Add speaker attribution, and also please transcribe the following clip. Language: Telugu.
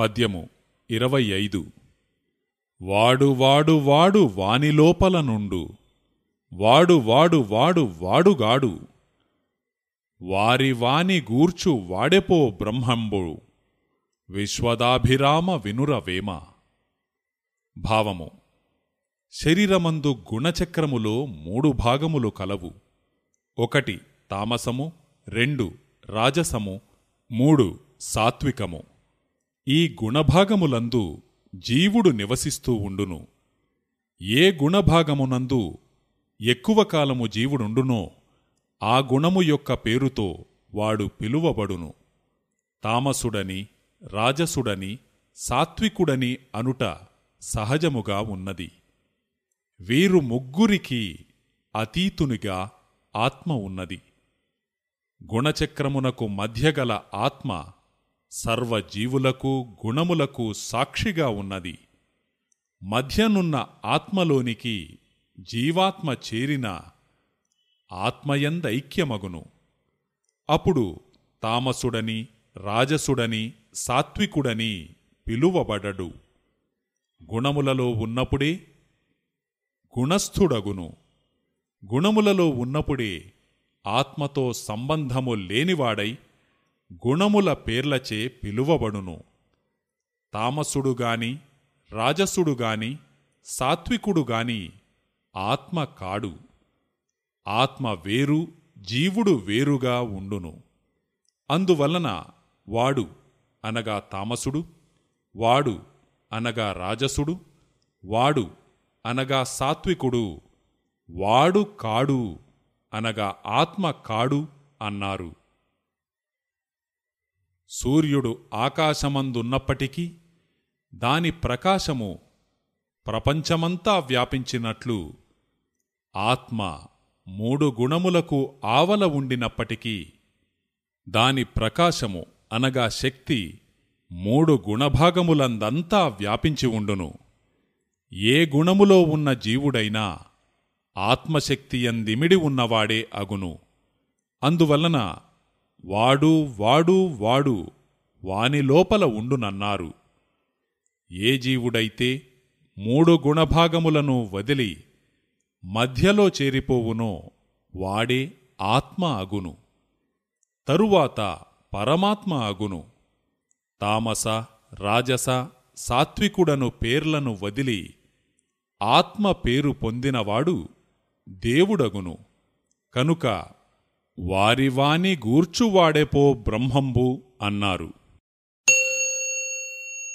Speaker 1: పద్యము ఇరవై ఐదు. వాడు వాడు వాడు వానిలోపల నుండు. వాడు వాడు వాడు వాడుగాడు వారి వాని గూర్చు వాడెపో బ్రహ్మంబు. విశ్వదాభిరామ వినురవేమ భావము శరీరమందు గుణచక్రములో మూడు భాగములు కలవు. ఒకటి తామసము రెండు రాజసము మూడు సాత్వికము. ఈ గుణభాగములందు జీవుడు నివసిస్తూ ఉండును. ఏ గుణభాగమునందు ఎక్కువ కాలము జీవుడుండునో ఆ గుణము యొక్క పేరుతో వాడు పిలువబడును. తామసుడని రాజసుడని సాత్వికుడని అనుట సహజముగా ఉన్నది. వీరు ముగ్గురికి అతీతునిగా ఆత్మ ఉన్నది. గుణచక్రమునకు మధ్యగల ఆత్మ సర్వజీవులకు గుణములకు సాక్షిగా ఉన్నది. మధ్యనున్న ఆత్మలోనికి జీవాత్మ చేరిన ఆత్మయందైక్యమగును. అప్పుడు తామసుడని రాజసుడని సాత్వికుడని పిలువబడడు. గుణములలో ఉన్నప్పుడే గుణస్థుడగును. గుణములలో ఉన్నప్పుడే ఆత్మతో సంబంధము లేనివాడై గుణముల పేర్లచే పిలువబడును. తామసుడుగాని రాజసుడుగాని సాత్వికుడుగాని ఆత్మ కాడు. ఆత్మ వేరు జీవుడు వేరుగా ఉండును. అందువలన వాడు అనగా తామసుడు వాడు అనగా రాజసుడు వాడు అనగా సాత్వికుడు వాడు కాడు అనగా ఆత్మ కాడు అన్నారు. సూర్యుడు ఆకాశమందున్నప్పటికీ దాని ప్రకాశము ప్రపంచమంతా వ్యాపించినట్లు ఆత్మ మూడు గుణములకు ఆవల ఉండినప్పటికీ దాని ప్రకాశము అనగా శక్తి మూడు గుణభాగములందంతా వ్యాపించి ఉండును. ఏ గుణములో ఉన్న జీవుడైనా ఆత్మశక్తియందిమిడి ఉన్నవాడే అగును. అందువలన వాడు వాడు వాడు వాని లోపల ఉండునన్నారు. ఏ జీవుడైతే మూడు గుణభాగములను వదిలి మధ్యలో చేరిపోవునో వాడే ఆత్మ అగును. తరువాత పరమాత్మ అగును. తామస రాజస సాత్వికుడను పేర్లను వదిలి ఆత్మ పేరు పొందినవాడు దేవుడగును. కనుక వారి వారివాని గూర్చువాడెపో బ్రహ్మంబు అన్నారు.